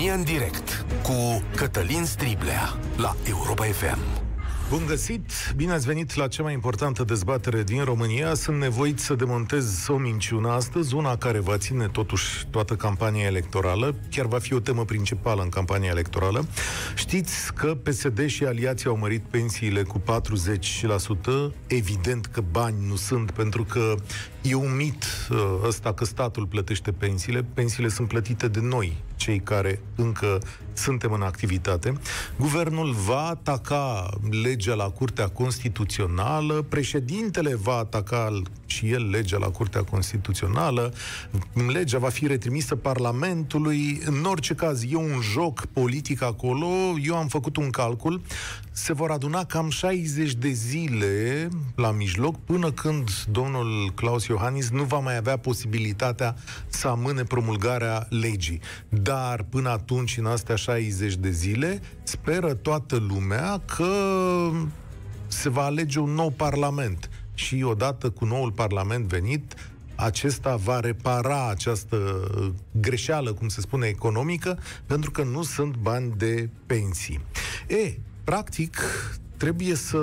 România în direct cu Cătălin Striblea la Europa FM. Bun găsit! Bine ați venit la cea mai importantă dezbatere din România. Sunt nevoit să demontez o minciună astăzi, una care va ține totuși toată campania electorală, chiar va fi o temă principală în campania electorală. Știți că PSD și aliații au mărit pensiile cu 40%. Evident că bani nu sunt, pentru că e un mit uh, ăsta că statul plătește pensiile. Pensiile sunt plătite de noi, cei care încă suntem în activitate. Guvernul va ataca legea la Curtea Constituțională, președintele va ataca și el legea la Curtea Constituțională, legea va fi retrimisă Parlamentului, în orice caz e un joc politic acolo, eu am făcut un calcul, se vor aduna cam 60 de zile la mijloc până când domnul Claus Iohannis nu va mai avea posibilitatea să amâne promulgarea legii. Dar până atunci, în astea 60 de zile, speră toată lumea că se va alege un nou parlament. Și odată cu noul parlament venit, acesta va repara această greșeală, cum se spune, economică, pentru că nu sunt bani de pensii. E, practic, trebuie să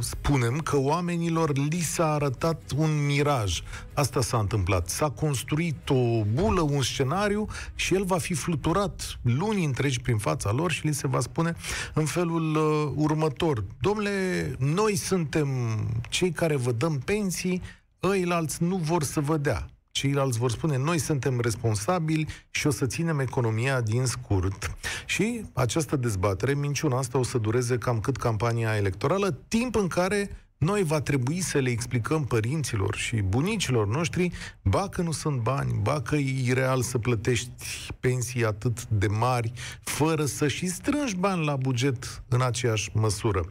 spunem că oamenilor li s-a arătat un miraj. Asta s-a întâmplat. S-a construit o bulă, un scenariu și el va fi fluturat luni întregi prin fața lor și li se va spune în felul uh, următor. Domnule, noi suntem cei care vă dăm pensii, ăilalți nu vor să vă dea ceilalți vor spune, noi suntem responsabili și o să ținem economia din scurt. Și această dezbatere, minciuna asta, o să dureze cam cât campania electorală, timp în care noi va trebui să le explicăm părinților și bunicilor noștri, ba că nu sunt bani, ba că e ireal să plătești pensii atât de mari, fără să și strângi bani la buget în aceeași măsură.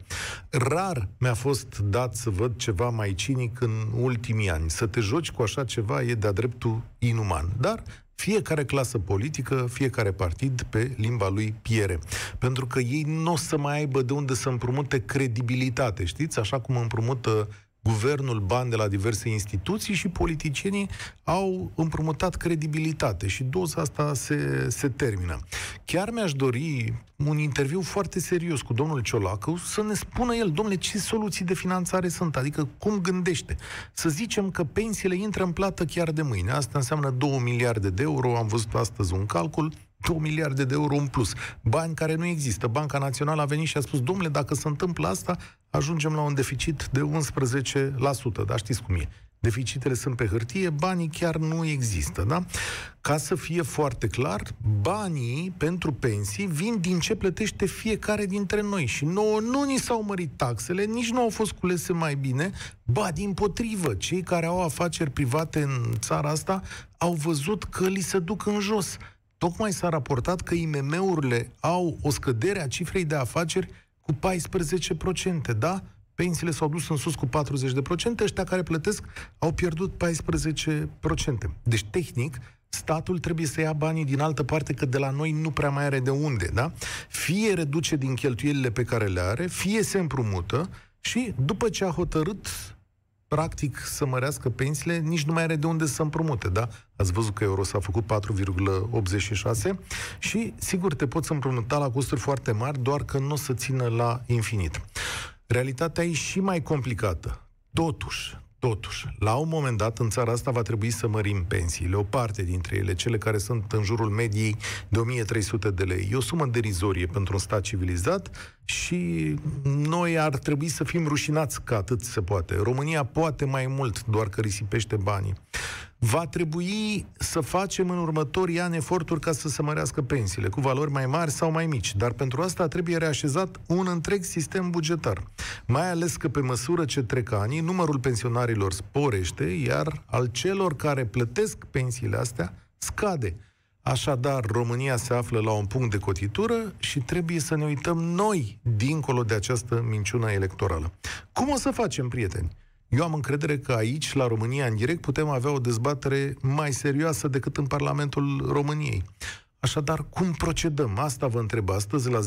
Rar mi-a fost dat să văd ceva mai cinic în ultimii ani. Să te joci cu așa ceva e de-a dreptul inuman. Dar fiecare clasă politică, fiecare partid pe limba lui piere. Pentru că ei nu o să mai aibă de unde să împrumute credibilitate, știți? Așa cum împrumută guvernul bani de la diverse instituții și politicienii au împrumutat credibilitate și doza asta se, se termină. Chiar mi-aș dori un interviu foarte serios cu domnul Ciolacu să ne spună el, domnule, ce soluții de finanțare sunt, adică cum gândește. Să zicem că pensiile intră în plată chiar de mâine. Asta înseamnă 2 miliarde de euro, am văzut astăzi un calcul, 2 miliarde de euro în plus. Bani care nu există. Banca Națională a venit și a spus, domnule, dacă se întâmplă asta, ajungem la un deficit de 11%. Dar știți cum e. Deficitele sunt pe hârtie, banii chiar nu există, da? Ca să fie foarte clar, banii pentru pensii vin din ce plătește fiecare dintre noi și nouă nu ni s-au mărit taxele, nici nu au fost culese mai bine, ba din potrivă, cei care au afaceri private în țara asta au văzut că li se duc în jos. Tocmai s-a raportat că IMM-urile au o scădere a cifrei de afaceri cu 14%, da? Pensiile s-au dus în sus cu 40%, ăștia care plătesc au pierdut 14%. Deci, tehnic, statul trebuie să ia banii din altă parte, că de la noi nu prea mai are de unde, da? Fie reduce din cheltuielile pe care le are, fie se împrumută și după ce a hotărât practic să mărească pensiile, nici nu mai are de unde să împrumute, da? Ați văzut că euro s-a făcut 4,86 și, sigur, te poți împrumuta la costuri foarte mari, doar că nu o să țină la infinit. Realitatea e și mai complicată. Totuși, Totuși, la un moment dat, în țara asta va trebui să mărim pensiile, o parte dintre ele, cele care sunt în jurul mediei de 1300 de lei. E o sumă derizorie pentru un stat civilizat și noi ar trebui să fim rușinați că atât se poate. România poate mai mult, doar că risipește banii. Va trebui să facem în următorii ani eforturi ca să se mărească pensiile, cu valori mai mari sau mai mici, dar pentru asta trebuie reașezat un întreg sistem bugetar. Mai ales că pe măsură ce trec ani, numărul pensionarilor sporește, iar al celor care plătesc pensiile astea scade. Așadar, România se află la un punct de cotitură și trebuie să ne uităm noi dincolo de această minciună electorală. Cum o să facem, prieteni? Eu am încredere că aici, la România în direct, putem avea o dezbatere mai serioasă decât în Parlamentul României. Așadar, cum procedăm? Asta vă întreb astăzi la 0372069599.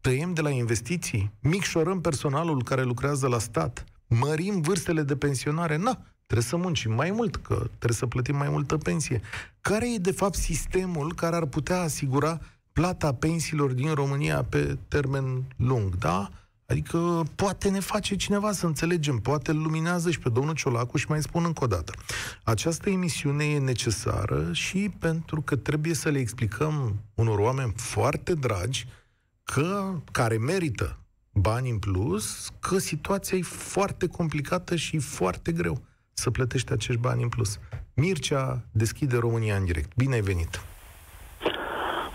Tăiem de la investiții? Micșorăm personalul care lucrează la stat? Mărim vârstele de pensionare? Na, Trebuie să muncim mai mult, că trebuie să plătim mai multă pensie. Care e, de fapt, sistemul care ar putea asigura plata pensiilor din România pe termen lung, da? Adică poate ne face cineva să înțelegem, poate îl luminează și pe domnul Ciolacu și mai spun încă o dată. Această emisiune e necesară și pentru că trebuie să le explicăm unor oameni foarte dragi că, care merită bani în plus, că situația e foarte complicată și foarte greu să plătești acești bani în plus. Mircea deschide România în direct. Bine ai venit!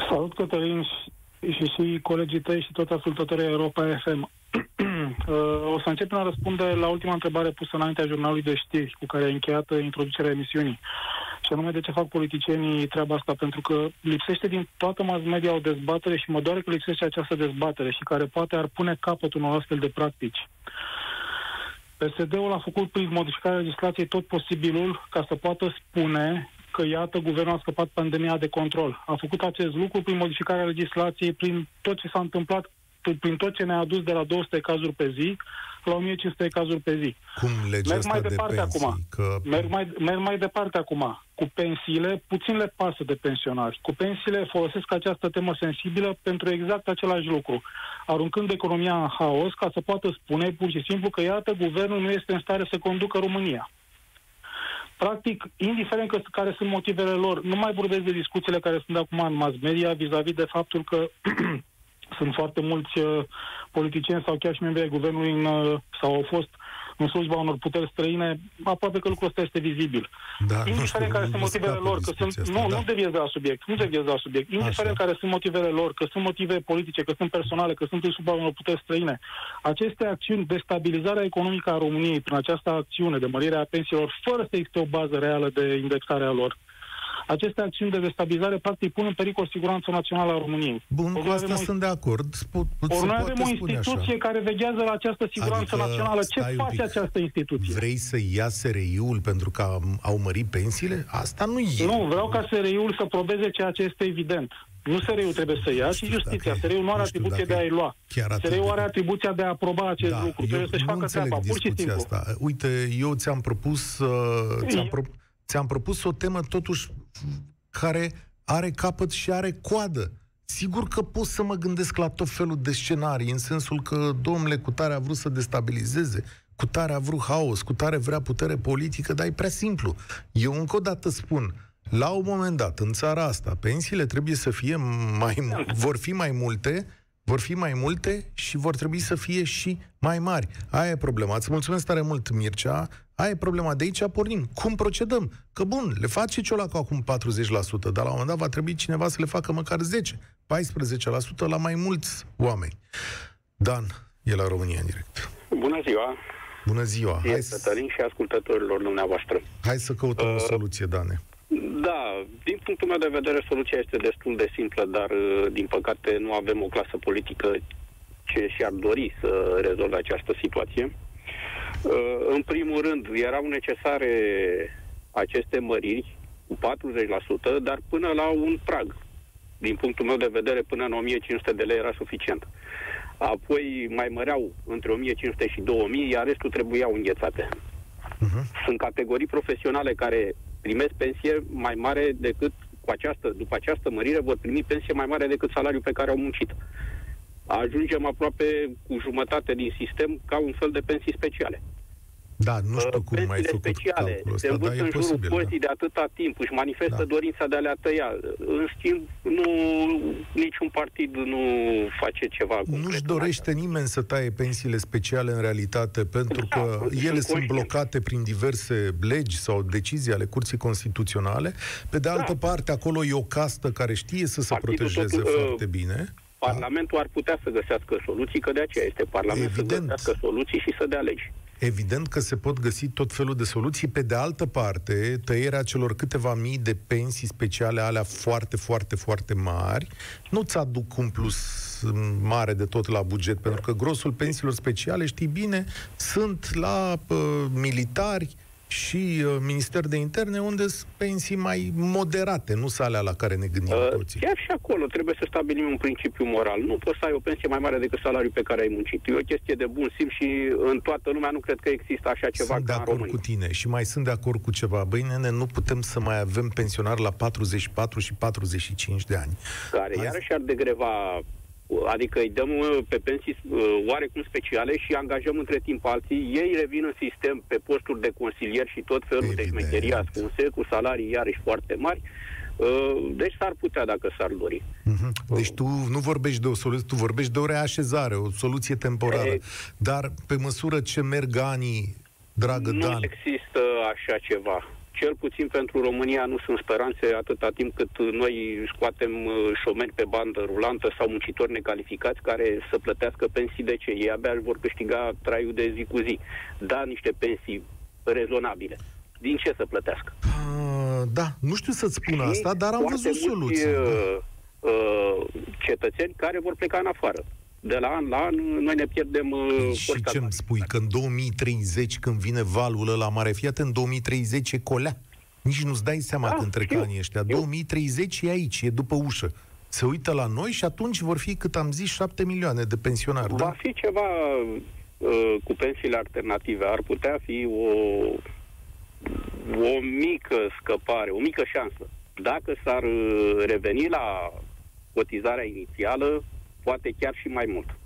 Salut, Cătălin, și, și colegii tăi și toți ascultătorii Europa FM. O să încep prin a răspunde la ultima întrebare pusă înaintea jurnalului de știri cu care a încheiat introducerea emisiunii. Și anume de ce fac politicienii treaba asta? Pentru că lipsește din toată mass media o dezbatere și mă doare că lipsește această dezbatere și care poate ar pune capăt unor astfel de practici. PSD-ul a făcut prin modificarea legislației tot posibilul ca să poată spune că, iată, guvernul a scăpat pandemia de control. A făcut acest lucru prin modificarea legislației, prin tot ce s-a întâmplat, prin tot ce ne-a adus de la 200 cazuri pe zi la 1500 cazuri pe zi. Cum legea merg mai de departe pensii, acum. Că... Merg, mai, merg mai departe acum. Cu pensiile, puțin le pasă de pensionari. Cu pensiile folosesc această temă sensibilă pentru exact același lucru, aruncând economia în haos ca să poată spune pur și simplu că, iată, guvernul nu este în stare să conducă România. Practic, indiferent că, care sunt motivele lor, nu mai vorbesc de discuțiile care sunt acum în mass media vis-a-vis de faptul că sunt foarte mulți uh, politicieni sau chiar și membri ai guvernului în, uh, sau au fost în slujba unor puteri străine, aproape că lucrul ăsta este vizibil. Da, indiferent știu, care sunt motivele lor, că sunt, asta, nu, da. nu deviez de la subiect, nu deviez de la subiect, indiferent Așa. care sunt motivele lor, că sunt motive politice, că sunt personale, că sunt în slujba unor puteri străine, aceste acțiuni de stabilizare economică a României prin această acțiune de mărire a pensiilor, fără să existe o bază reală de indexare a lor, aceste acțiuni de destabilizare practic pun în pericol siguranța națională a României. Bun, cu asta sunt de acord. Pot, Ori noi avem o instituție care veghează la această siguranță adică, națională. Ce face această instituție? Vrei să ia SRI-ul pentru că au mărit pensiile? Asta nu e. Nu, vreau ca SRI-ul să probeze ceea ce este evident. Nu SRI-ul trebuie să ia, ci justiția. SRI-ul nu are atribuție de a-i lua. SRI-ul are atribuția de a aproba acest da, lucru. Trebuie să-și facă treaba, pur și simplu. Asta. Uite, eu ți-am propus, uh, ți-am, pro- ți-am propus o temă totuși care are capăt și are coadă. Sigur că pot să mă gândesc la tot felul de scenarii, în sensul că, domnule, cu tare a vrut să destabilizeze, cu tare a vrut haos, cu tare vrea putere politică, dar e prea simplu. Eu încă o dată spun, la un moment dat, în țara asta, pensiile trebuie să fie mai, vor fi mai multe, vor fi mai multe și vor trebui să fie și mai mari. Aia e problema. Îți mulțumesc tare mult, Mircea. Aia e problema. De aici pornim. Cum procedăm? Că bun, le face Ciolacu acum 40%, dar la un moment dat va trebui cineva să le facă măcar 10, 14% la mai mulți oameni. Dan, e la România în direct. Bună ziua! Bună ziua! Hai să... și ascultătorilor dumneavoastră. Hai să căutăm uh, o soluție, Dane. Da, din punctul meu de vedere, soluția este destul de simplă, dar uh, din păcate nu avem o clasă politică ce și-ar dori să rezolve această situație. Uh, în primul rând, erau necesare aceste măriri cu 40%, dar până la un prag. Din punctul meu de vedere, până în 1500 de lei era suficient. Apoi mai măreau între 1500 și 2000, iar restul trebuiau înghețate. Uh-huh. Sunt categorii profesionale care primesc pensie mai mare decât cu această, după această mărire vor primi pensie mai mare decât salariul pe care au muncit. Ajungem aproape cu jumătate din sistem ca un fel de pensii speciale. Da, nu știu cum mai ai făcut speciale se învârt în jurul posibil, da. de atâta timp, își manifestă da. dorința de a le tăia. În schimb, nu, niciun partid nu face ceva Nu-și dorește asta. nimeni să taie pensiile speciale în realitate, pentru da, că ele sunt conștient. blocate prin diverse legi sau decizii ale Curții Constituționale. Pe de altă da. parte, acolo e o castă care știe să se Partidul protejeze tot, uh, foarte uh, bine. Parlamentul ar putea să găsească soluții, că de aceea este Parlamentul Evident. să găsească soluții și să dea legi. Evident că se pot găsi tot felul de soluții. Pe de altă parte, tăierea celor câteva mii de pensii speciale, alea foarte, foarte, foarte mari, nu-ți aduc un plus mare de tot la buget, pentru că grosul pensiilor speciale, știi bine, sunt la uh, militari și uh, Minister de Interne, unde sunt pensii mai moderate, nu sale la care ne gândim uh, toții. Chiar și acolo trebuie să stabilim un principiu moral. Nu poți să ai o pensie mai mare decât salariul pe care ai muncit. E o chestie de bun simț și în toată lumea nu cred că există așa ceva sunt ca de acord în cu tine și mai sunt de acord cu ceva. Băi, nene, nu putem să mai avem pensionari la 44 și 45 de ani. Care Hai... iarăși ar degreva Adică îi dăm uh, pe pensii uh, oarecum speciale și angajăm între timp alții. Ei revin în sistem pe posturi de consilier și tot felul Evident. de șmecherii ascunse, cu salarii iarăși foarte mari. Uh, deci s-ar putea dacă s-ar dori. Uh-huh. Deci tu nu vorbești de o soluție, tu vorbești de o reașezare, o soluție temporară. E... Dar pe măsură ce merg anii, dragă nu Dan... Nu există așa ceva cel puțin pentru România nu sunt speranțe atâta timp cât noi scoatem uh, șomeri pe bandă rulantă sau muncitori necalificați care să plătească pensii de ce? Ei abia vor câștiga traiul de zi cu zi. Da, niște pensii rezonabile. Din ce să plătească? Uh, da, nu știu să-ți spun și asta, dar am văzut soluții. Uh, uh, cetățeni care vor pleca în afară de la an la an noi ne pierdem uh, Și ce îmi spui? Că în 2030, când vine valul ăla mare, fiat în 2030 e colea. Nici nu-ți dai seama da, când trec știu, anii ăștia. Știu. 2030 e aici, e după ușă. Se uită la noi și atunci vor fi, cât am zis, 7 milioane de pensionari. Va da? fi ceva uh, cu pensiile alternative. Ar putea fi o, o mică scăpare, o mică șansă. Dacă s-ar uh, reveni la cotizarea inițială, poate chiar și mai mult.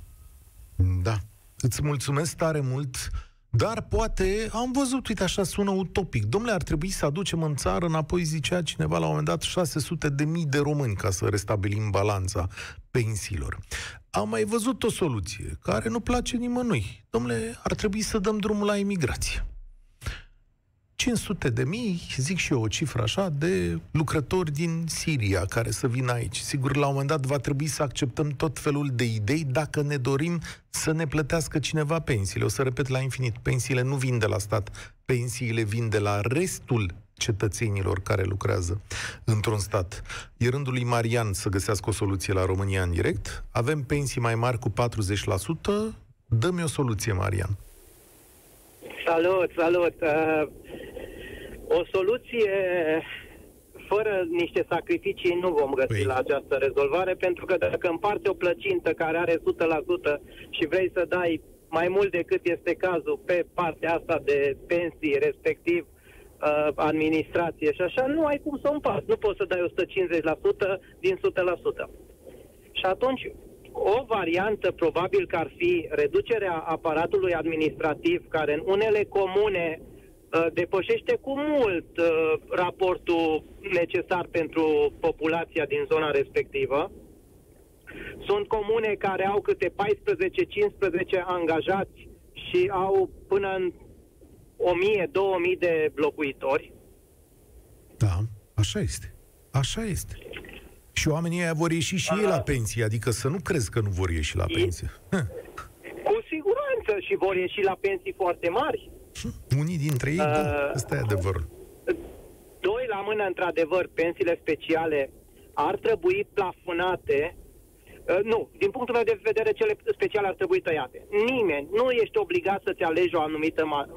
Da. Îți mulțumesc tare mult. Dar poate, am văzut, uite așa sună utopic. Domnule, ar trebui să aducem în țară, înapoi zicea cineva la un moment dat, 600 de mii de români ca să restabilim balanța pensiilor. Am mai văzut o soluție care nu place nimănui. Domnule, ar trebui să dăm drumul la imigrație. 500 de mii, zic și eu o cifră așa, de lucrători din Siria care să vină aici. Sigur, la un moment dat va trebui să acceptăm tot felul de idei dacă ne dorim să ne plătească cineva pensiile. O să repet la infinit, pensiile nu vin de la stat, pensiile vin de la restul cetățenilor care lucrează într-un stat. E rândul lui Marian să găsească o soluție la România în direct. Avem pensii mai mari cu 40%. Dă-mi o soluție, Marian. Salut, salut! Uh, o soluție fără niște sacrificii nu vom găsi păi. la această rezolvare, pentru că dacă împarți o plăcintă care are 100% și vrei să dai mai mult decât este cazul pe partea asta de pensii, respectiv uh, administrație și așa, nu ai cum să o împarți. Nu poți să dai 150% din 100%. Și atunci, o variantă probabil că ar fi reducerea aparatului administrativ, care în unele comune uh, depășește cu mult uh, raportul necesar pentru populația din zona respectivă. Sunt comune care au câte 14-15 angajați și au până în 1000-2000 de locuitori. Da, așa este. Așa este. Și oamenii ăia vor ieși și Aha. ei la pensie, adică să nu crezi că nu vor ieși la pensie. Cu siguranță și vor ieși la pensii foarte mari. Unii dintre ei, uh, da, ăsta e adevărul. Doi la mână, într-adevăr, pensiile speciale ar trebui plafonate Uh, nu, din punctul meu de vedere, cele speciale ar trebui tăiate. Nimeni, nu ești obligat să-ți alegi o anumită ma-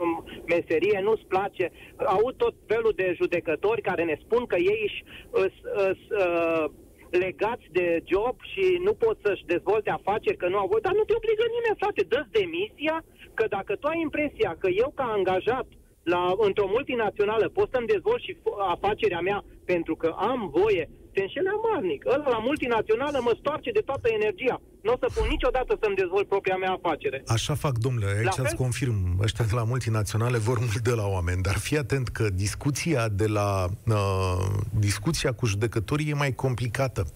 meserie, nu-ți place. Aud tot felul de judecători care ne spun că ei își, își, își uh, legați de job și nu pot să-și dezvolte afaceri, că nu au voie, dar nu te obligă nimeni, frate, dă demisia, că dacă tu ai impresia că eu ca angajat la, într-o multinațională pot să-mi dezvolt și afacerea mea pentru că am voie te înșeli amarnic. Ăla la multinațională mă stoarce de toată energia. Nu o să pun niciodată să-mi dezvolt propria mea afacere. Așa fac, domnule, aici îți confirm. Ăștia de la multinaționale vor mult de la oameni, dar fii atent că discuția de la uh, discuția cu judecătorii e mai complicată.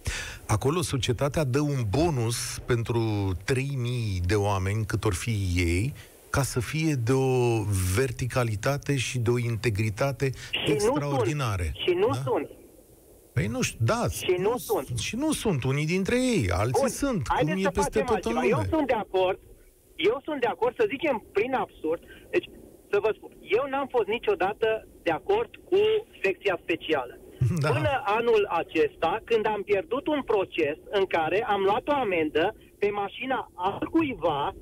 Acolo societatea dă un bonus pentru 3000 de oameni, cât or fi ei, ca să fie de o verticalitate și de o integritate și extraordinare. Nu sunt. Și nu da? sunt. Păi nu știu, da. Și nu, nu sunt. Și nu sunt unii dintre ei, alții Bun, sunt, cum e peste tot în lume. Eu sunt de acord, eu sunt de acord, să zicem prin absurd, deci să vă spun, eu n-am fost niciodată de acord cu secția specială. Da. Până anul acesta, când am pierdut un proces în care am luat o amendă pe mașina altcuiva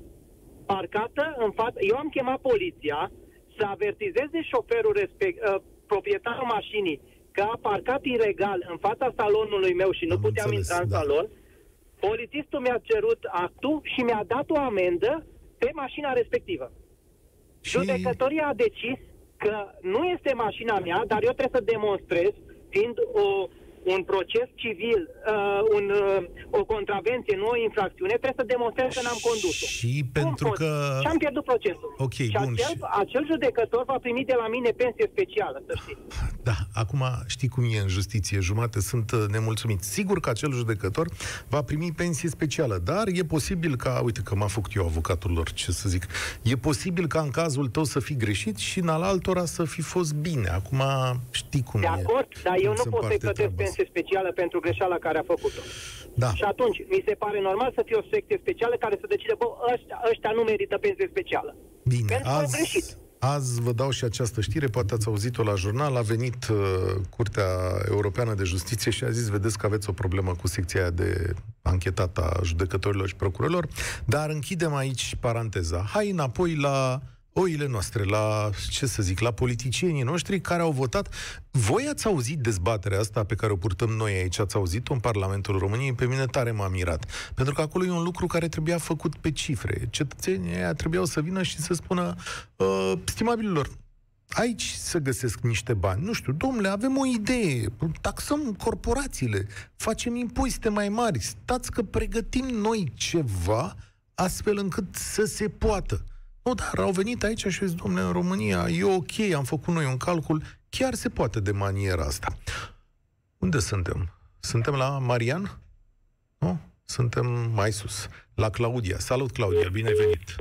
parcată în față, eu am chemat poliția să avertizeze șoferul respect, uh, proprietarul mașinii că a parcat ilegal în fața salonului meu și nu Am puteam înțeles, intra în da. salon, polițistul mi-a cerut actul și mi-a dat o amendă pe mașina respectivă. Și Judecătoria a decis că nu este mașina mea, dar eu trebuie să demonstrez, fiind o, un proces civil, uh, un, uh, o contravenție, nu o infracțiune, trebuie să demonstrez că n-am condus-o. și pentru pot? că... Și am pierdut procesul. Ok, și bun, acel, și- acel judecător va primi de la mine pensie specială, să știți. Da, acum știi cum e în justiție, jumate sunt uh, nemulțumiți. Sigur că acel judecător va primi pensie specială, dar e posibil ca, uite că m-a făcut eu avocatul lor, ce să zic, e posibil ca în cazul tău să fi greșit și în al altora să fi fost bine. Acum știi cum De e. acord, dar eu cum se nu pot să-i împarte plătesc treaba asta. pensie specială pentru greșeala care a făcut-o. Da. Și atunci, mi se pare normal să fie o secție specială care să decide, bă, ăștia, ăștia nu merită pensie specială. Bine, Pentru că au greșit. azi, azi vă dau și această știre, poate ați auzit-o la jurnal, a venit uh, Curtea Europeană de Justiție și a zis, vedeți că aveți o problemă cu secția aia de anchetat a judecătorilor și procurorilor, dar închidem aici paranteza. Hai înapoi la oile noastre, la, ce să zic, la politicienii noștri care au votat. Voi ați auzit dezbaterea asta pe care o purtăm noi aici, ați auzit-o în Parlamentul României? Pe mine tare m-a mirat. Pentru că acolo e un lucru care trebuia făcut pe cifre. Cetățenii aia trebuiau să vină și să spună, uh, stimabililor, aici să găsesc niște bani. Nu știu, domnule, avem o idee, taxăm corporațiile, facem impozite mai mari, stați că pregătim noi ceva astfel încât să se poată. Nu, dar au venit aici și au zis, domnule, în România e ok, am făcut noi un calcul, chiar se poate de maniera asta. Unde suntem? Suntem la Marian? Nu? Suntem mai sus, la Claudia. Salut, Claudia, bine ai venit!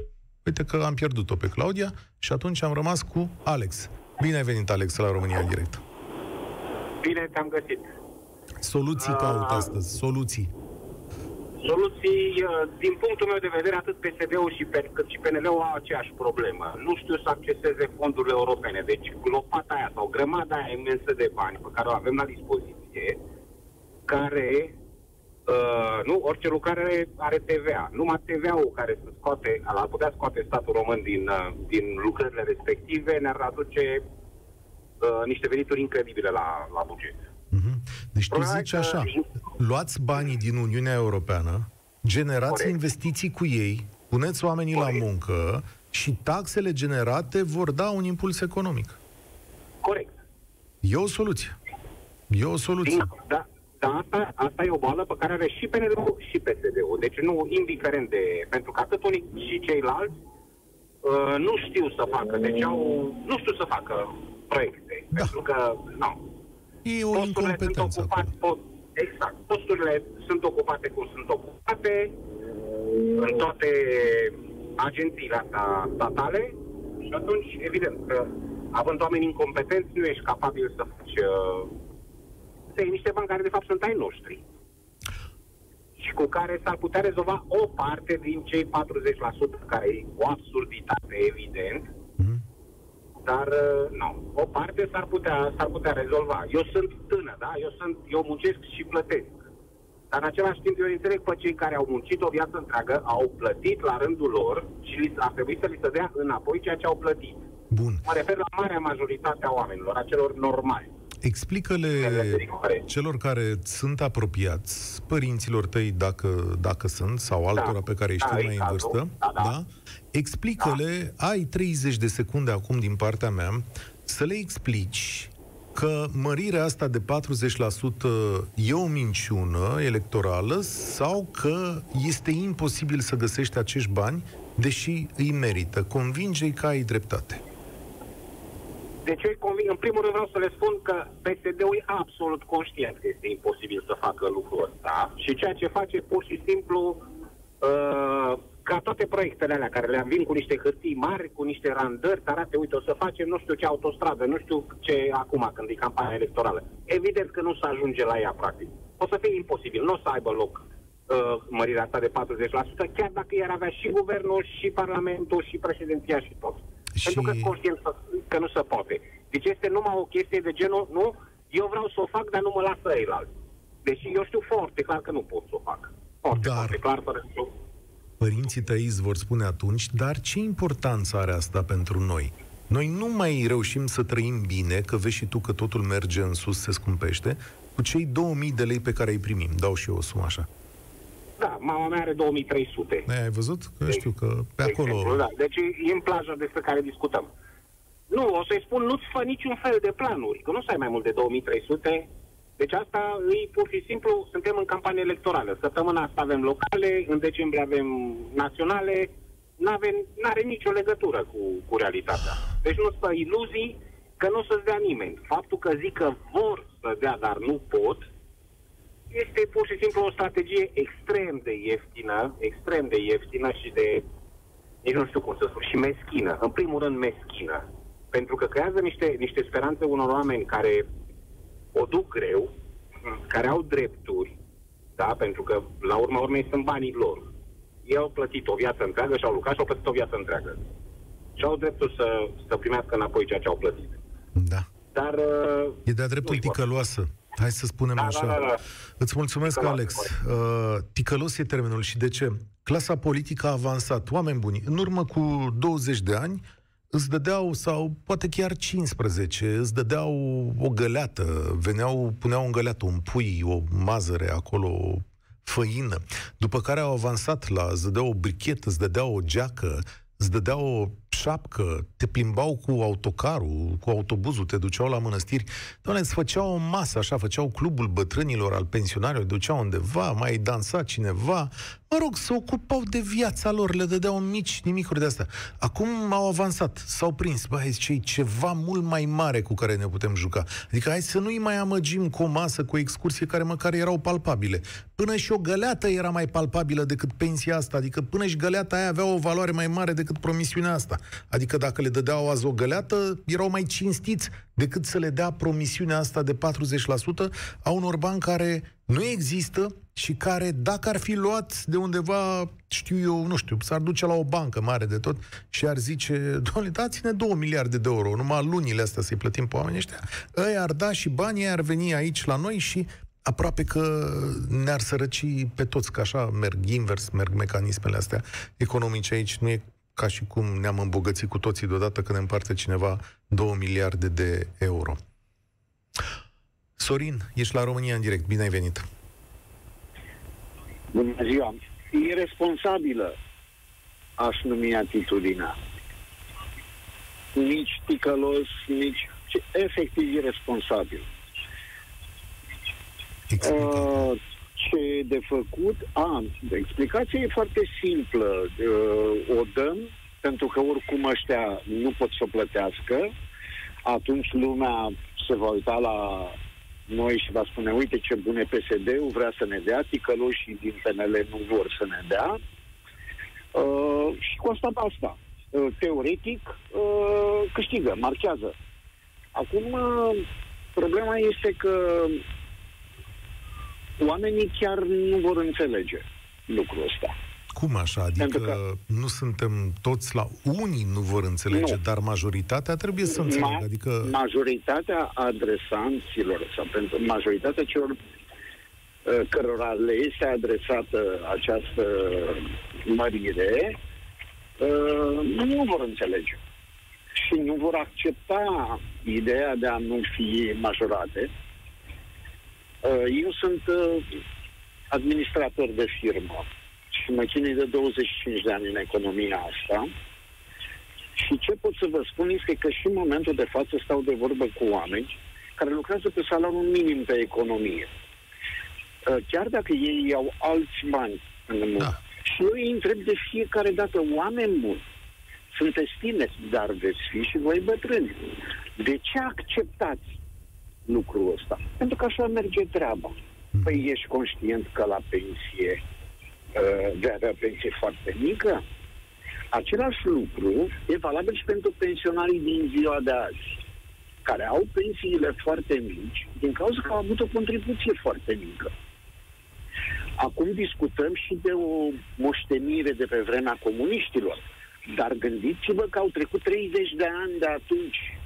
Uite că am pierdut-o pe Claudia și atunci am rămas cu Alex. Bine ai venit, Alex, la România în direct. Bine te-am găsit. Soluții caut astăzi, soluții. Soluții, uh, din punctul meu de vedere, atât PSD-ul și pe, cât și PNL-ul au aceeași problemă. Nu știu să acceseze fondurile europene. Deci lopata aia sau grămada aia imensă de bani pe care o avem la dispoziție, care, uh, nu, orice lucrare are TVA. Numai TVA-ul care se scoate, ar putea scoate statul român din, uh, din lucrările respective, ne-ar aduce uh, niște venituri incredibile la, la buget. Mhm. Deci tu Probabil zici că- așa, luați banii din Uniunea Europeană, generați Corect. investiții cu ei, puneți oamenii Corect. la muncă și taxele generate vor da un impuls economic. Corect. E o soluție. E o soluție. Din, da, da asta, asta e o boală pe care are și PNL-ul și PSD-ul. Deci nu, indiferent de... Pentru că atât unii și ceilalți uh, nu știu să facă. Deci au... Nu știu să facă proiecte. Da. Pentru că, nu. E o Posturile sunt incompetență ocupate... acolo. Po- exact. Posturile sunt ocupate cum sunt ocupate în toate agențiile astea statale și atunci, evident, că având oameni incompetenți, nu ești capabil să faci uh, să iei niște bani care de fapt sunt ai noștri și cu care s-ar putea rezolva o parte din cei 40% care e o absurditate, evident, Mhm. Dar uh, nu, o parte s-ar putea, s-ar putea rezolva. Eu sunt tânăr, da? Eu, sunt, eu muncesc și plătesc. Dar în același timp eu înțeleg pe cei care au muncit o viață întreagă, au plătit la rândul lor și li, ar trebui să li se dea înapoi ceea ce au plătit. Bun. Mă refer la marea majoritate a oamenilor, a celor normali. Explică-le celor care sunt apropiați, părinților tăi, dacă, dacă sunt, sau altora pe care îi Da, știi e mai în cazul. vârstă, Da, da. Explică-le, ai 30 de secunde acum din partea mea, să le explici că mărirea asta de 40% e o minciună electorală sau că este imposibil să găsești acești bani, deși îi merită. Convinge-i că ai dreptate. Deci eu îi conving, în primul rând vreau să le spun că PSD-ul e absolut conștient că este imposibil să facă lucrul ăsta și ceea ce face pur și simplu uh, ca toate proiectele alea care le vin cu niște hârtii mari, cu niște randări, să arate, uite, o să facem nu știu ce autostradă, nu știu ce acum când e campania electorală. Evident că nu se ajunge la ea, practic. O să fie imposibil, nu o să aibă loc uh, mărirea asta de 40%, chiar dacă iar avea și guvernul, și parlamentul, și președinția și tot. Și- Pentru că conștient că- că nu se poate. Deci este numai o chestie de genul, nu, eu vreau să o fac, dar nu mă lasă eilalți. Deși eu știu foarte clar că nu pot să o fac. Foarte, Dar- foarte clar, fără să... Părinții tăi îți vor spune atunci, dar ce importanță are asta pentru noi? Noi nu mai reușim să trăim bine, că vezi și tu că totul merge în sus, se scumpește, cu cei 2000 de lei pe care îi primim. Dau și eu o sumă așa. Da, mama mea are 2300. Ai văzut? Că știu că pe De acolo... exemplu, da. Deci e în plaja despre care discutăm. Nu, o să-i spun, nu-ți fă niciun fel de planuri, că nu să ai mai mult de 2300. Deci asta e pur și simplu, suntem în campanie electorală. Săptămâna asta avem locale, în decembrie avem naționale, n-avem, n-are nicio legătură cu, cu realitatea. Deci nu-ți fă iluzii că nu o să-ți dea nimeni. Faptul că zic că vor să dea, dar nu pot, este pur și simplu o strategie extrem de ieftină, extrem de ieftină și de, nici nu știu cum să spun, și meschină. În primul rând meschină. Pentru că creează niște, niște speranțe unor oameni care o duc greu, care au drepturi, da, pentru că la urma urmei sunt banii lor. Ei au plătit o viață întreagă și au lucrat și au plătit o viață întreagă. Și au dreptul să, să primească înapoi ceea ce au plătit. Da. Dar... uh, E de-a dreptul nu-i ticăloasă. Hai să spunem Da, așa. da, da, da. Îți mulțumesc, Ticăloasă, Alex. Uh, ticălos e termenul și de ce? Clasa politică a avansat. Oameni buni, în urmă cu 20 de ani, îți dădeau, sau poate chiar 15, îți dădeau o găleată, veneau, puneau în găleată un pui, o mazăre acolo, o făină, după care au avansat la, îți dădeau o brichetă, îți dădeau o geacă, îți dădeau o șapcă, te plimbau cu autocarul, cu autobuzul, te duceau la mănăstiri. Doamne, îți făceau o masă așa, făceau clubul bătrânilor, al pensionarilor, duceau undeva, mai dansa cineva. Mă rog, se ocupau de viața lor, le dădeau mici nimicuri de astea. Acum au avansat, s-au prins. Băi, zice, e ceva mult mai mare cu care ne putem juca. Adică hai să nu-i mai amăgim cu o masă, cu o excursie care măcar erau palpabile. Până și o găleată era mai palpabilă decât pensia asta, adică până și găleata aia avea o valoare mai mare decât promisiunea asta. Adică dacă le dădeau azi o găleată, erau mai cinstiți decât să le dea promisiunea asta de 40% a unor bani care nu există și care, dacă ar fi luat de undeva, știu eu, nu știu, s-ar duce la o bancă mare de tot și ar zice, doamne, dați-ne 2 miliarde de euro, numai lunile astea să-i plătim pe oamenii ăștia, ei ar da și banii ar veni aici la noi și aproape că ne-ar sărăci pe toți, că așa merg invers, merg mecanismele astea economice aici. Nu e ca și cum ne-am îmbogățit cu toții deodată când ne împarte cineva 2 miliarde de euro. Sorin, ești la România în direct. Bine ai venit. Bună ziua. Irresponsabilă aș numi atitudinea. Nici ticălos, nici... ci efectiv irresponsabil. Explică. Uh, ce e de făcut? A, explicația e foarte simplă. Uh, o dăm pentru că oricum ăștia nu pot să o plătească. Atunci lumea se va uita la noi și va spune, uite ce bune PSD-ul vrea să ne dea, ticăloșii din PNL nu vor să ne dea. Uh, și cu asta basta. Uh, teoretic, uh, câștigă, marchează. Acum, uh, problema este că oamenii chiar nu vor înțelege lucrul ăsta. Cum așa? Adică Pentru că- nu suntem toți la... Unii nu vor înțelege, Nu. dar majoritatea trebuie să înțeleagă. Ma- Adică... Majoritatea adresanților sau pentru majoritatea celor uh, cărora le este adresată această mărire uh, nu vor înțelege și nu vor accepta ideea de a nu fi majorate. Uh, Eu sunt uh, administrator de firmă și mă chinui de 25 de ani în economia asta. Și ce pot să vă spun este că și în momentul de față stau de vorbă cu oameni care lucrează pe salariul minim pe economie. Uh, Chiar dacă ei au alți bani în muncă. Da. Și eu îi întreb de fiecare dată, oameni buni, sunteți tineri, dar veți fi și voi bătrâni. De ce acceptați lucrul ăsta? Pentru că așa merge treaba. Păi ești conștient că la pensie uh, vei avea pensie foarte mică? Același lucru e valabil și pentru pensionarii din ziua de azi, care au pensiile foarte mici din cauza că au avut o contribuție foarte mică. Acum discutăm și de o moștenire de pe vremea comuniștilor. Dar gândiți-vă că au trecut 30 de ani de atunci.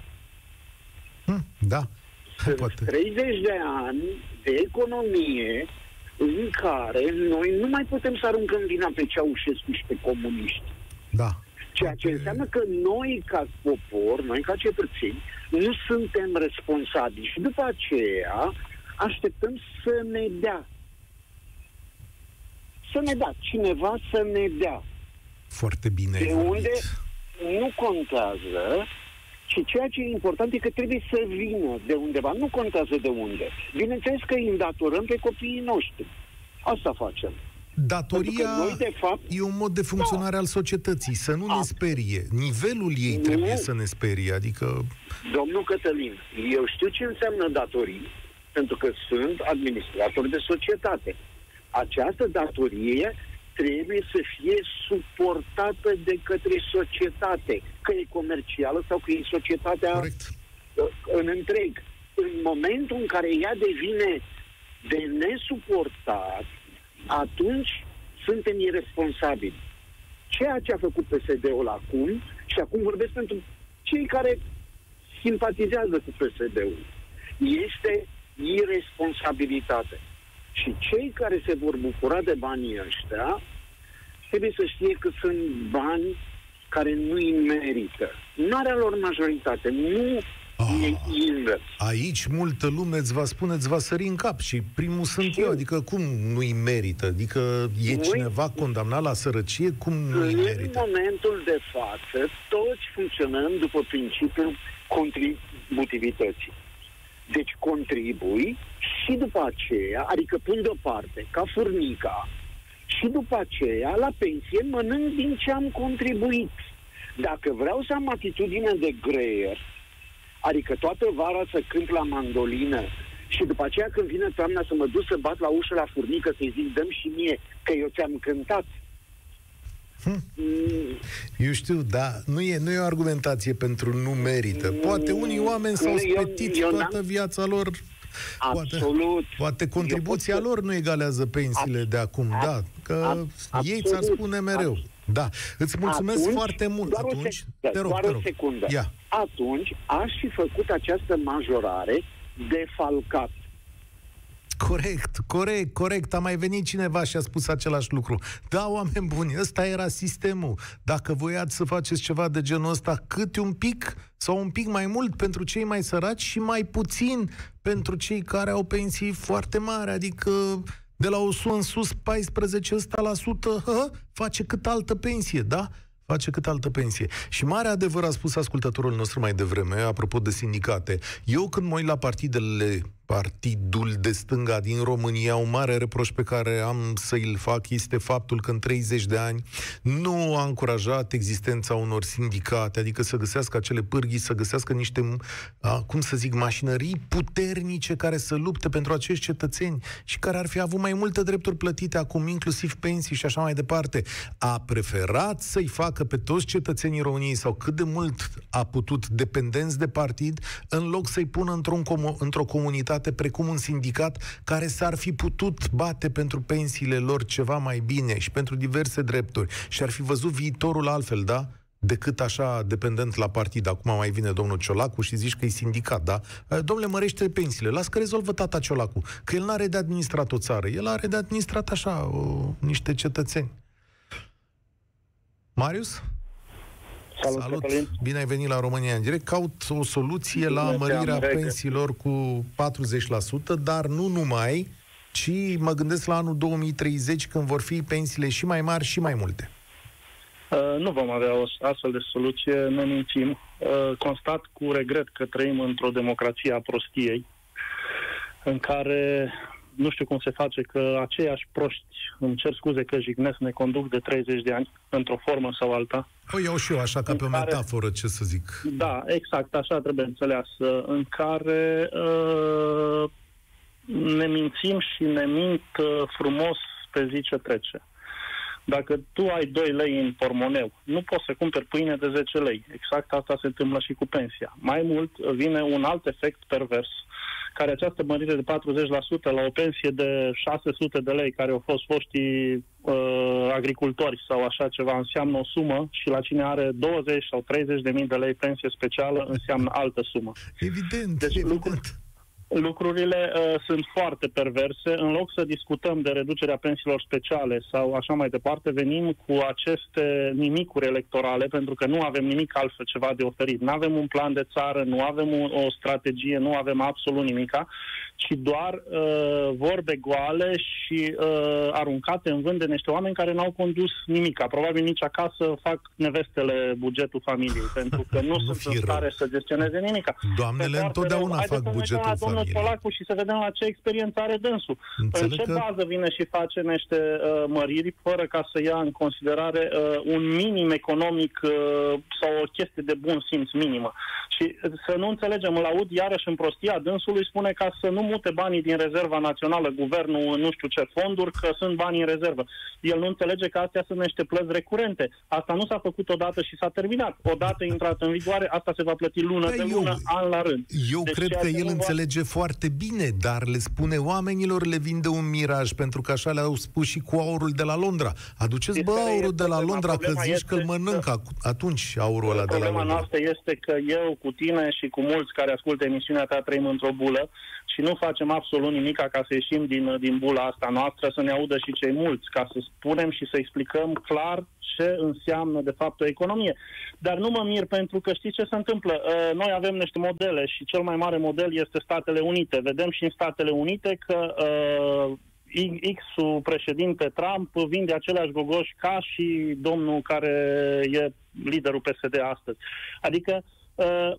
Hm, da. Sunt Poate. 30 de ani de economie în care noi nu mai putem să aruncăm vina pe Ceaușescu și pe comuniști. Da. Ceea ce înseamnă că noi, ca popor, noi, ca cetățeni, nu suntem responsabili. Și după aceea așteptăm să ne dea. Să ne dea. Cineva să ne dea. Foarte bine. De unde nu contează și ceea ce e important e că trebuie să vină de undeva. Nu contează de unde. Bineînțeles că îi îndatorăm pe copiii noștri. Asta facem. Datoria noi, de fapt, e un mod de funcționare da. al societății, să nu ne sperie. Nivelul ei nu. trebuie să ne sperie, adică... Domnul Cătălin, eu știu ce înseamnă datorii, pentru că sunt administrator de societate. Această datorie trebuie să fie suportată de către societate, că e comercială sau că e societatea Correct. în întreg. În momentul în care ea devine de nesuportat, atunci suntem irresponsabili. Ceea ce a făcut PSD-ul acum, și acum vorbesc pentru cei care simpatizează cu PSD-ul, este irresponsabilitate. Și cei care se vor bucura de banii ăștia trebuie să știe că sunt bani care nu îi merită. Marea lor majoritate nu Oh, invers. Aici multă lume îți va spune, îți va sări în cap și primul sunt și eu, adică cum nu-i merită? Adică e noi, cineva condamnat la sărăcie, cum nu-i merită? În momentul de față, toți funcționăm după principiul contributivității. Deci contribui și după aceea, adică pun deoparte, ca furnica, și după aceea, la pensie, mănânc din ce am contribuit. Dacă vreau să am atitudine de greier, adică toată vara să cânt la mandolină și după aceea când vine toamna să mă duc să bat la ușă la furnică să-i zic, dăm și mie, că eu ți-am cântat. Hm. Eu știu, da, nu e, nu e o argumentație pentru nu merită. Poate unii oameni s-au spetit eu, eu toată viața lor Absolut. Poate, poate contribuția lor nu egalează pensiile de acum, ab, da, că ab, ei ți-ar spune mereu. Ab, da, îți mulțumesc atunci, foarte mult. Doar atunci, o, te rog, doar te rog. o secundă. Ia. Atunci aș fi făcut această majorare defalcat. Corect, corect, corect. A mai venit cineva și a spus același lucru. Da, oameni buni, ăsta era sistemul. Dacă voiați să faceți ceva de genul ăsta, câte un pic sau un pic mai mult pentru cei mai săraci și mai puțin pentru cei care au pensii foarte mari, adică de la 100 în sus 14 ăsta la sută, hă, face cât altă pensie, da? face cât altă pensie. Și mare adevăr a spus ascultătorul nostru mai devreme, apropo de sindicate. Eu când mă uit la partidele partidul de stânga din România, un mare reproș pe care am să îl fac este faptul că în 30 de ani nu a încurajat existența unor sindicate, adică să găsească acele pârghii, să găsească niște, a, cum să zic, mașinării puternice care să lupte pentru acești cetățeni și care ar fi avut mai multe drepturi plătite acum, inclusiv pensii și așa mai departe. A preferat să-i facă pe toți cetățenii României sau cât de mult a putut dependenți de partid, în loc să-i pună într-un comu- într-o comunitate societate precum un sindicat care s-ar fi putut bate pentru pensiile lor ceva mai bine și pentru diverse drepturi și ar fi văzut viitorul altfel, da? decât așa dependent la partid. Acum mai vine domnul Ciolacu și zici că e sindicat, da? Eh, domnule, mărește pensiile. Las că rezolvă tata Ciolacu. Că el nu are de administrat o țară. El are de administrat așa o, niște cetățeni. Marius? Salut, Salut. Cătălin. Bine ai venit la România în direct. Caut o soluție Bine la mărirea pensiilor cu 40%, dar nu numai, ci mă gândesc la anul 2030 când vor fi pensiile și mai mari și mai multe. Uh, nu vom avea o astfel de soluție, ne mințim. Uh, constat cu regret că trăim într-o democrație a prostiei, în care nu știu cum se face că aceiași proști, îmi cer scuze că jignesc, ne conduc de 30 de ani, într-o formă sau alta. O iau și eu așa ca pe o metaforă, ce să zic. Da, exact, așa trebuie înțeleasă, în care uh, ne mințim și ne mint uh, frumos pe zi ce trece. Dacă tu ai 2 lei în pormoneu, nu poți să cumperi pâine de 10 lei. Exact asta se întâmplă și cu pensia. Mai mult, vine un alt efect pervers care această mărire de 40% la o pensie de 600 de lei, care au fost foștii uh, agricultori sau așa ceva, înseamnă o sumă și la cine are 20 sau 30 de mii de lei pensie specială înseamnă altă sumă. Evident, deci, evident. Lucruri, lucrurile uh, sunt foarte perverse. În loc să discutăm de reducerea pensiilor speciale sau așa mai departe, venim cu aceste nimicuri electorale, pentru că nu avem nimic altfel ceva de oferit. Nu avem un plan de țară, nu avem o, o strategie, nu avem absolut nimica, ci doar uh, vorbe goale și uh, aruncate în vânt de niște oameni care n-au condus nimica. Probabil nici acasă fac nevestele bugetul familiei, pentru că nu, nu sunt în stare să gestioneze nimica. Doamnele întotdeauna fac bugetul familiei domnul Polacu și să vedem la ce experiență are dânsul. Înțeleg în ce că... bază vine și face niște uh, măriri fără ca să ia în considerare uh, un minim economic uh, sau o chestie de bun simț minimă. Și să nu înțelegem, îl aud iarăși în prostia dânsului, spune ca să nu mute banii din rezerva națională, guvernul în nu știu ce fonduri, că sunt bani în rezervă. El nu înțelege că astea sunt niște plăți recurente. Asta nu s-a făcut odată și s-a terminat. Odată intrat în vigoare, asta se va plăti lună da, de lună, eu, an la rând. Eu deci cred că el înțelege va... foarte bine, dar le spune oamenilor, le vinde un miraj, pentru că așa le-au spus și cu aurul de la Londra. Aduceți, bă, aurul de la Londra, că zici că îl mănâncă atunci aurul ăla de la Londra. Problema noastră este că eu cu tine și cu mulți care ascultă emisiunea ta trăim într-o bulă și nu facem absolut nimic ca să ieșim din, din bula asta noastră, să ne audă și cei mulți, ca să spunem și să explicăm clar ce înseamnă de fapt o economie. Dar nu mă mir pentru că știți ce se întâmplă? Uh, noi avem niște modele și cel mai mare model este Statele Unite. Vedem și în Statele Unite că uh, X-ul președinte Trump vinde aceleași gogoși ca și domnul care e liderul PSD astăzi. Adică uh,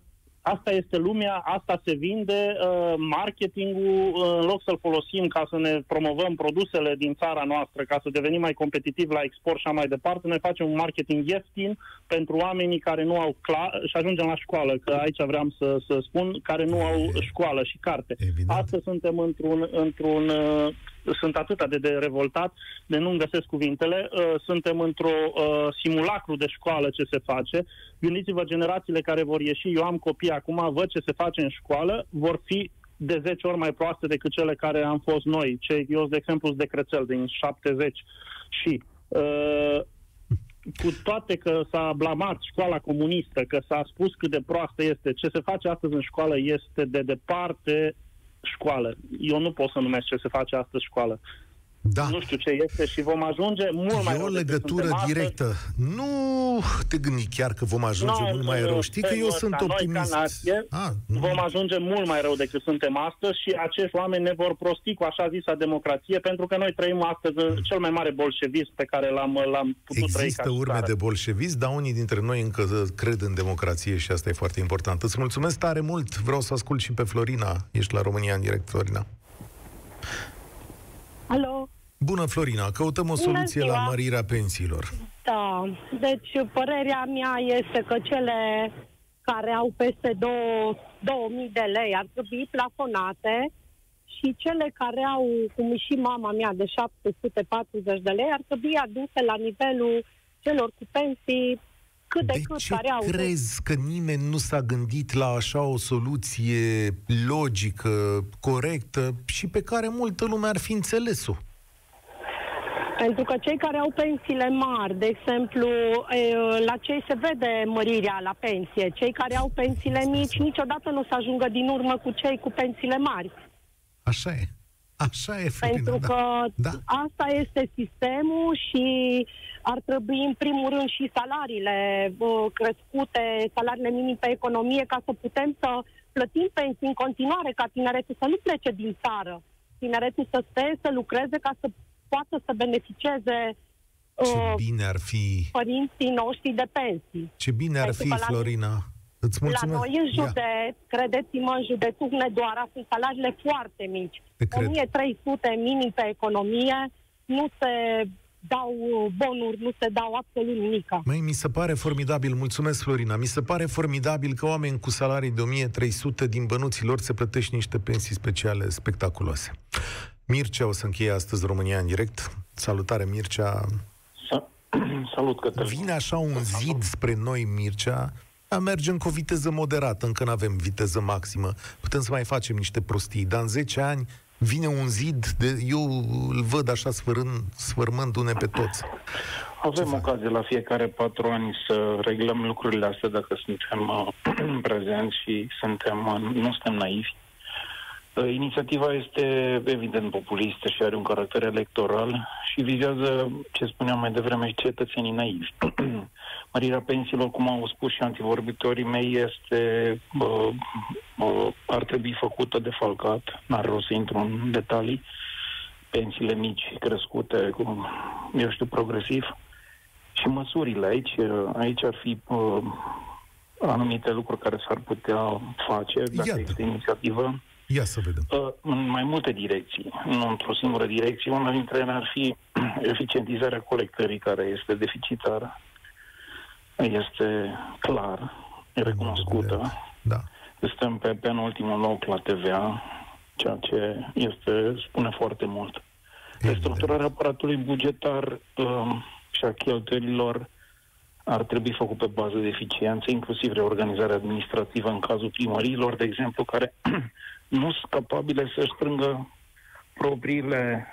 Asta este lumea, asta se vinde, uh, marketingul, uh, în loc să-l folosim ca să ne promovăm produsele din țara noastră, ca să devenim mai competitivi la export și așa mai departe, noi facem un marketing ieftin pentru oamenii care nu au clar, și ajungem la școală, că aici vreau să, să spun, care nu au școală și carte. Evident. Astăzi suntem într-un, într-un uh, sunt atât de, de revoltat de nu-mi găsesc cuvintele. Uh, suntem într-o uh, simulacru de școală ce se face. Gândiți-vă generațiile care vor ieși. Eu am copii acum, văd ce se face în școală, vor fi de 10 ori mai proaste decât cele care am fost noi. Cei, eu, de exemplu, de Crețel, din 70. Și uh, cu toate că s-a blamat școala comunistă, că s-a spus cât de proastă este, ce se face astăzi în școală este de departe școală. Eu nu pot să numesc ce se face astăzi școală. Da. Nu știu ce este și vom ajunge mult e mai rău. o legătură directă. Astăzi. Nu te gândi chiar că vom ajunge no, mult mai rău. Știi că eu sunt optimist. Noi, nație, ah, vom ajunge mult mai rău decât suntem astăzi și acești oameni ne vor prosti cu așa zisa democrație pentru că noi trăim astăzi mm. cel mai mare bolșevism pe care l-am, l-am putut Există trăi Există urme de bolșevism, dar unii dintre noi încă cred în democrație și asta e foarte important. Îți mulțumesc tare mult. Vreau să ascult și pe Florina. Ești la România în direct, Florina. Alo. Bună, Florina. Căutăm o soluție la mărirea pensiilor. Da. Deci, părerea mea este că cele care au peste 2000 de lei ar trebui plafonate și cele care au, cum și mama mea, de 740 de lei, ar trebui aduse la nivelul celor cu pensii cât de, de cât ce care au. crezi că nimeni nu s-a gândit la așa o soluție logică, corectă și pe care multă lume ar fi înțeles-o? Pentru că cei care au pensiile mari, de exemplu, la cei se vede mărirea la pensie. Cei care au pensiile mici niciodată nu se ajungă din urmă cu cei cu pensiile mari. Așa e. Așa e, Florina, Pentru da. că da. asta este sistemul și ar trebui, în primul rând, și salariile crescute, salariile minim pe economie, ca să putem să plătim pensii în continuare, ca tineretul să nu plece din țară. Tineretul să stea, să lucreze ca să poată să beneficieze ce uh, bine ar fi părinții noștri de pensii. Ce bine ar fi, Florina. Îți mulțumesc. La noi în județ, Ia. credeți-mă, în județul Hunedoara sunt salariile foarte mici. 1300 minim pe economie, nu se dau bonuri, nu se dau absolut nimic. Mai mi se pare formidabil, mulțumesc Florina, mi se pare formidabil că oameni cu salarii de 1300 din bănuții lor se plătește niște pensii speciale spectaculoase. Mircea o să încheie astăzi România în direct. Salutare, Mircea. Salut, Cătălin. Vine așa un zid spre noi, Mircea, a mergem cu o viteză moderată, încă nu avem viteză maximă. Putem să mai facem niște prostii, dar în 10 ani vine un zid, de, eu îl văd așa sfărând, sfărmându-ne pe toți. Avem ocazie la fiecare patru ani să reglăm lucrurile astea dacă suntem uh, prezenți și suntem, uh, nu suntem naivi. Uh, inițiativa este evident populistă și are un caracter electoral și vizează, ce spuneam mai devreme, cetățenii naivi. Mărirea pensiilor, cum au spus și antivorbitorii mei, este uh, uh, ar trebui făcută de falcat, n-ar rost să intru în detalii, pensiile mici crescute, cum, eu știu, progresiv, și măsurile aici, aici ar fi uh, anumite lucruri care s-ar putea face dacă Iată. este inițiativă Ia să vedem. Uh, în mai multe direcții, nu într-o singură direcție. Una dintre ele ar fi eficientizarea colectării, care este deficitară. Este clar, e recunoscută. Da. Suntem pe penultimul loc la TVA, ceea ce este, spune foarte mult. Restructurarea aparatului bugetar uh, și a cheltuielilor ar trebui făcut pe bază de eficiență, inclusiv reorganizarea administrativă în cazul primăriilor, de exemplu, care nu sunt capabile să strângă propriile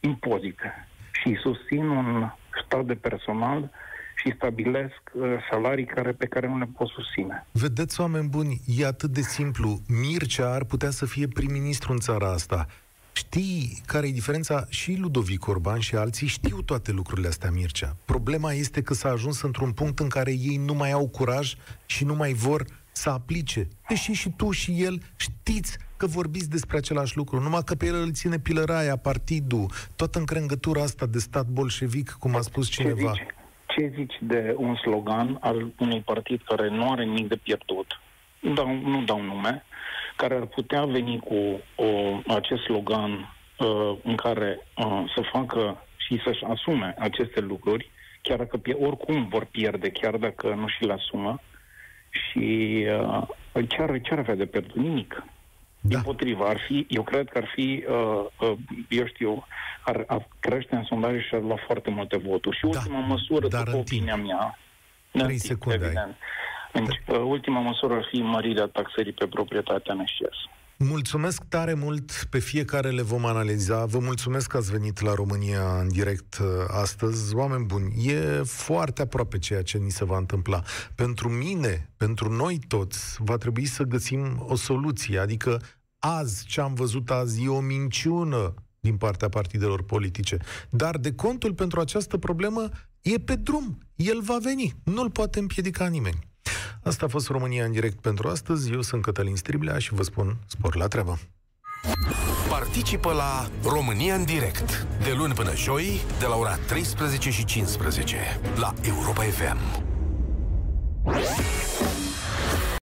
impozite și susțin un stat de personal și stabilesc uh, salarii care, pe care nu le pot susține. Vedeți, oameni buni, e atât de simplu. Mircea ar putea să fie prim-ministru în țara asta. Știi care e diferența? Și Ludovic Orban și alții știu toate lucrurile astea, Mircea. Problema este că s-a ajuns într-un punct în care ei nu mai au curaj și nu mai vor să aplice. Deși și tu și el știți că vorbiți despre același lucru, numai că pe el îl ține pilăraia, partidul, toată încrengătura asta de stat bolșevic, cum a spus cineva. Ce zici, ce zici de un slogan al unui partid care nu are nimic de pierdut? Nu dau, nu dau nume, care ar putea veni cu o, acest slogan uh, în care uh, să facă și să-și asume aceste lucruri, chiar dacă oricum vor pierde, chiar dacă nu și le asumă, și uh, ce, ar, ce ar avea de pierdut? Nimic. Da. Din potriva, ar fi, eu cred că ar fi, uh, uh, eu știu, ar, ar crește în sondaje și ar lua foarte multe voturi. Și da. ultima măsură, Dar după opinia mea, 3 secunde evident, ai. Deci, uh, ultima măsură ar fi mărirea taxării pe proprietatea în exces. Mulțumesc tare mult, pe fiecare le vom analiza. Vă mulțumesc că ați venit la România în direct uh, astăzi. Oameni buni, e foarte aproape ceea ce ni se va întâmpla. Pentru mine, pentru noi toți, va trebui să găsim o soluție. Adică azi, ce am văzut azi, e o minciună din partea partidelor politice. Dar de contul pentru această problemă e pe drum. El va veni. Nu-l poate împiedica nimeni. Asta a fost România în direct pentru astăzi. Eu sunt Cătălin Striblea și vă spun spor la treabă. Participă la România în direct de luni până joi de la ora 13 și 15 la Europa FM.